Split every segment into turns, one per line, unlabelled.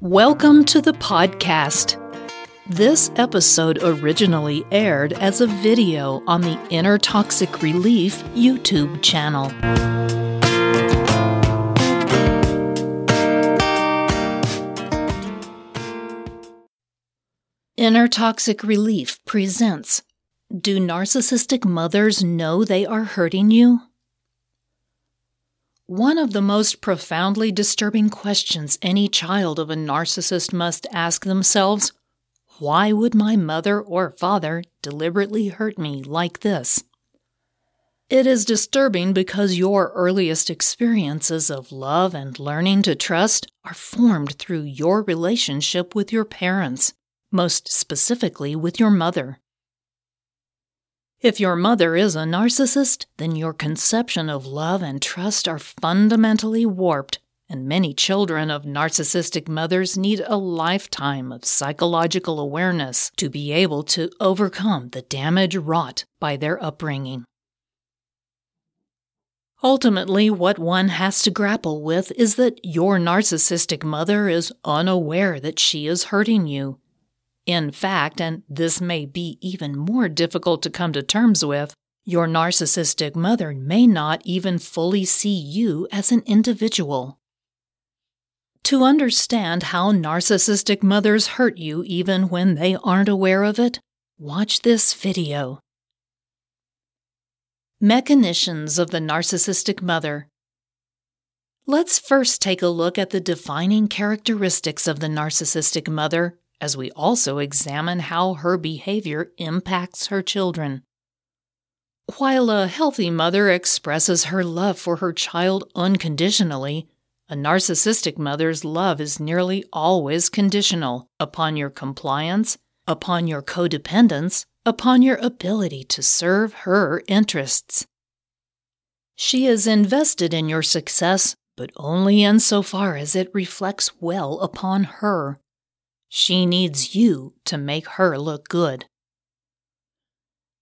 Welcome to the podcast. This episode originally aired as a video on the Inner Toxic Relief YouTube channel. Inner Toxic Relief presents Do narcissistic mothers know they are hurting you? One of the most profoundly disturbing questions any child of a narcissist must ask themselves why would my mother or father deliberately hurt me like this? It is disturbing because your earliest experiences of love and learning to trust are formed through your relationship with your parents, most specifically with your mother. If your mother is a narcissist, then your conception of love and trust are fundamentally warped, and many children of narcissistic mothers need a lifetime of psychological awareness to be able to overcome the damage wrought by their upbringing. Ultimately, what one has to grapple with is that your narcissistic mother is unaware that she is hurting you in fact, and this may be even more difficult to come to terms with, your narcissistic mother may not even fully see you as an individual. To understand how narcissistic mothers hurt you even when they aren't aware of it, watch this video. Mechanicians of the Narcissistic Mother Let's first take a look at the defining characteristics of the narcissistic mother as we also examine how her behavior impacts her children. While a healthy mother expresses her love for her child unconditionally, a narcissistic mother's love is nearly always conditional upon your compliance, upon your codependence, upon your ability to serve her interests. She is invested in your success, but only insofar as it reflects well upon her. She needs you to make her look good.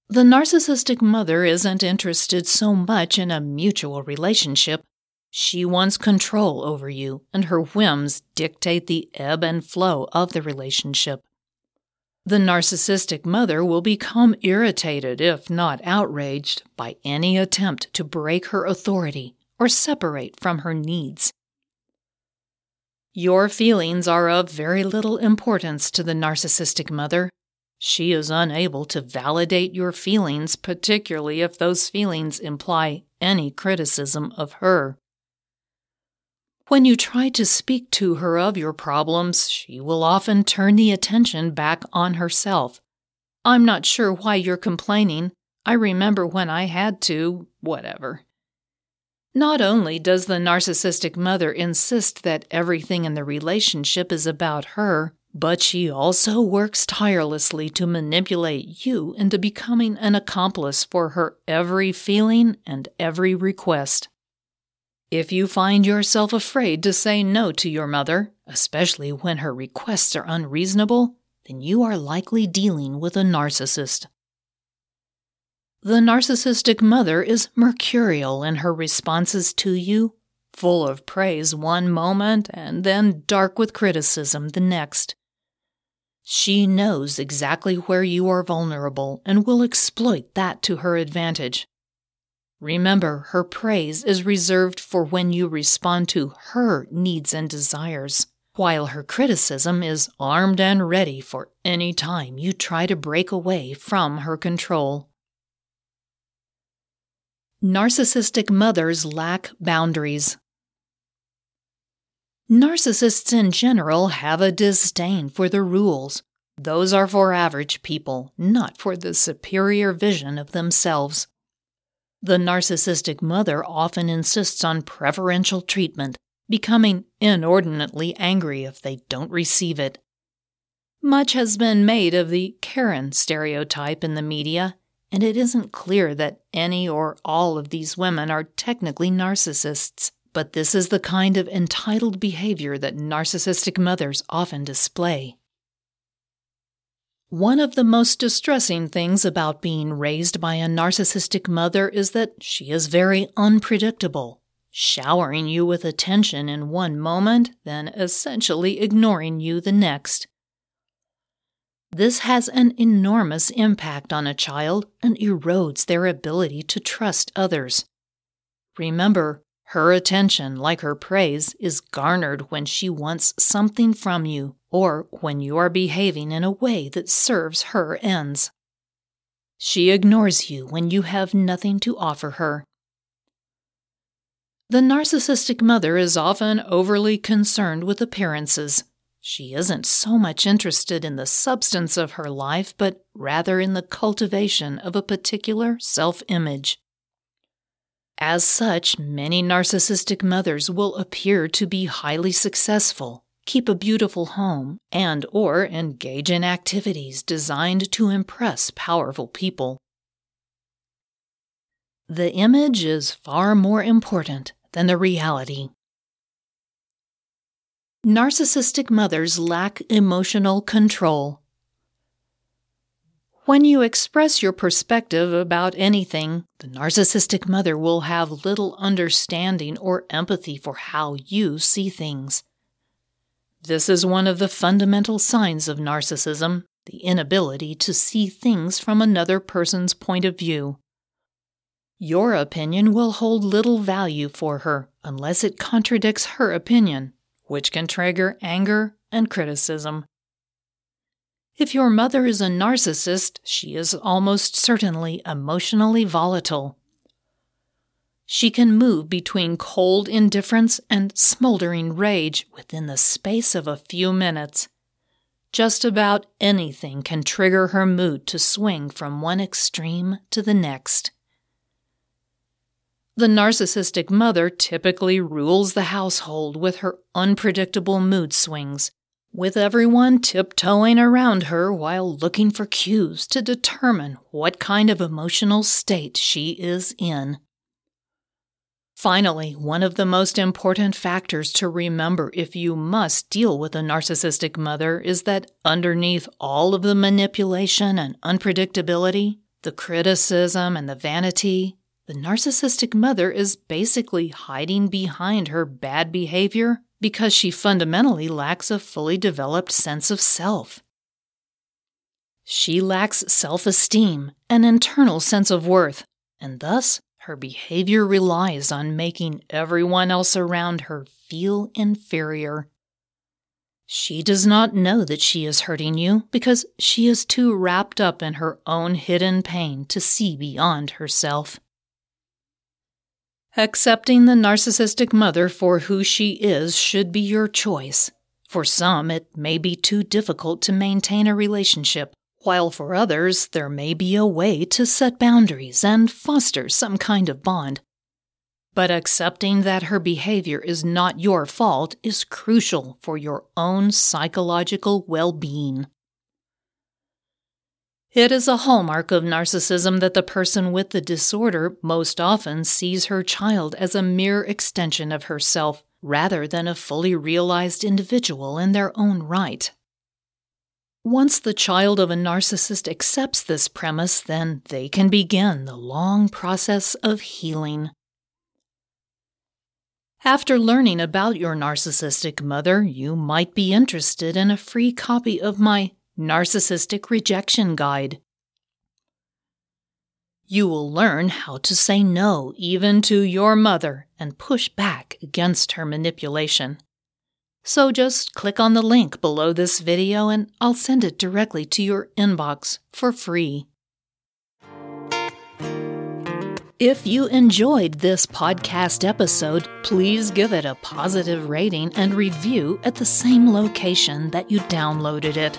The narcissistic mother isn't interested so much in a mutual relationship. She wants control over you, and her whims dictate the ebb and flow of the relationship. The narcissistic mother will become irritated, if not outraged, by any attempt to break her authority or separate from her needs. Your feelings are of very little importance to the narcissistic mother. She is unable to validate your feelings, particularly if those feelings imply any criticism of her. When you try to speak to her of your problems, she will often turn the attention back on herself. I'm not sure why you're complaining. I remember when I had to, whatever. Not only does the narcissistic mother insist that everything in the relationship is about her, but she also works tirelessly to manipulate you into becoming an accomplice for her every feeling and every request. If you find yourself afraid to say no to your mother, especially when her requests are unreasonable, then you are likely dealing with a narcissist. The narcissistic mother is mercurial in her responses to you, full of praise one moment and then dark with criticism the next. She knows exactly where you are vulnerable and will exploit that to her advantage. Remember, her praise is reserved for when you respond to her needs and desires, while her criticism is armed and ready for any time you try to break away from her control. Narcissistic mothers lack boundaries. Narcissists in general have a disdain for the rules. Those are for average people, not for the superior vision of themselves. The narcissistic mother often insists on preferential treatment, becoming inordinately angry if they don't receive it. Much has been made of the Karen stereotype in the media, and it isn't clear that any or all of these women are technically narcissists. But this is the kind of entitled behavior that narcissistic mothers often display. One of the most distressing things about being raised by a narcissistic mother is that she is very unpredictable. showering you with attention in one moment, then essentially ignoring you the next. This has an enormous impact on a child and erodes their ability to trust others. Remember, her attention, like her praise, is garnered when she wants something from you or when you are behaving in a way that serves her ends. She ignores you when you have nothing to offer her. The narcissistic mother is often overly concerned with appearances. She isn't so much interested in the substance of her life, but rather in the cultivation of a particular self image. As such, many narcissistic mothers will appear to be highly successful, keep a beautiful home, and or engage in activities designed to impress powerful people. The image is far more important than the reality. Narcissistic mothers lack emotional control. When you express your perspective about anything, the narcissistic mother will have little understanding or empathy for how you see things. This is one of the fundamental signs of narcissism the inability to see things from another person's point of view. Your opinion will hold little value for her unless it contradicts her opinion, which can trigger anger and criticism. If your mother is a narcissist, she is almost certainly emotionally volatile. She can move between cold indifference and smoldering rage within the space of a few minutes. Just about anything can trigger her mood to swing from one extreme to the next. The narcissistic mother typically rules the household with her unpredictable mood swings, with everyone tiptoeing around her while looking for cues to determine what kind of emotional state she is in. Finally, one of the most important factors to remember if you must deal with a narcissistic mother is that underneath all of the manipulation and unpredictability, the criticism and the vanity, the narcissistic mother is basically hiding behind her bad behavior because she fundamentally lacks a fully developed sense of self. She lacks self esteem, an internal sense of worth, and thus her behavior relies on making everyone else around her feel inferior. She does not know that she is hurting you because she is too wrapped up in her own hidden pain to see beyond herself. Accepting the narcissistic mother for who she is should be your choice. For some, it may be too difficult to maintain a relationship while for others there may be a way to set boundaries and foster some kind of bond. But accepting that her behavior is not your fault is crucial for your own psychological well being. It is a hallmark of narcissism that the person with the disorder most often sees her child as a mere extension of herself rather than a fully realized individual in their own right. Once the child of a narcissist accepts this premise, then they can begin the long process of healing. After learning about your narcissistic mother, you might be interested in a free copy of my Narcissistic Rejection Guide. You will learn how to say no even to your mother and push back against her manipulation. So just click on the link below this video and I'll send it directly to your inbox for free. If you enjoyed this podcast episode, please give it a positive rating and review at the same location that you downloaded it.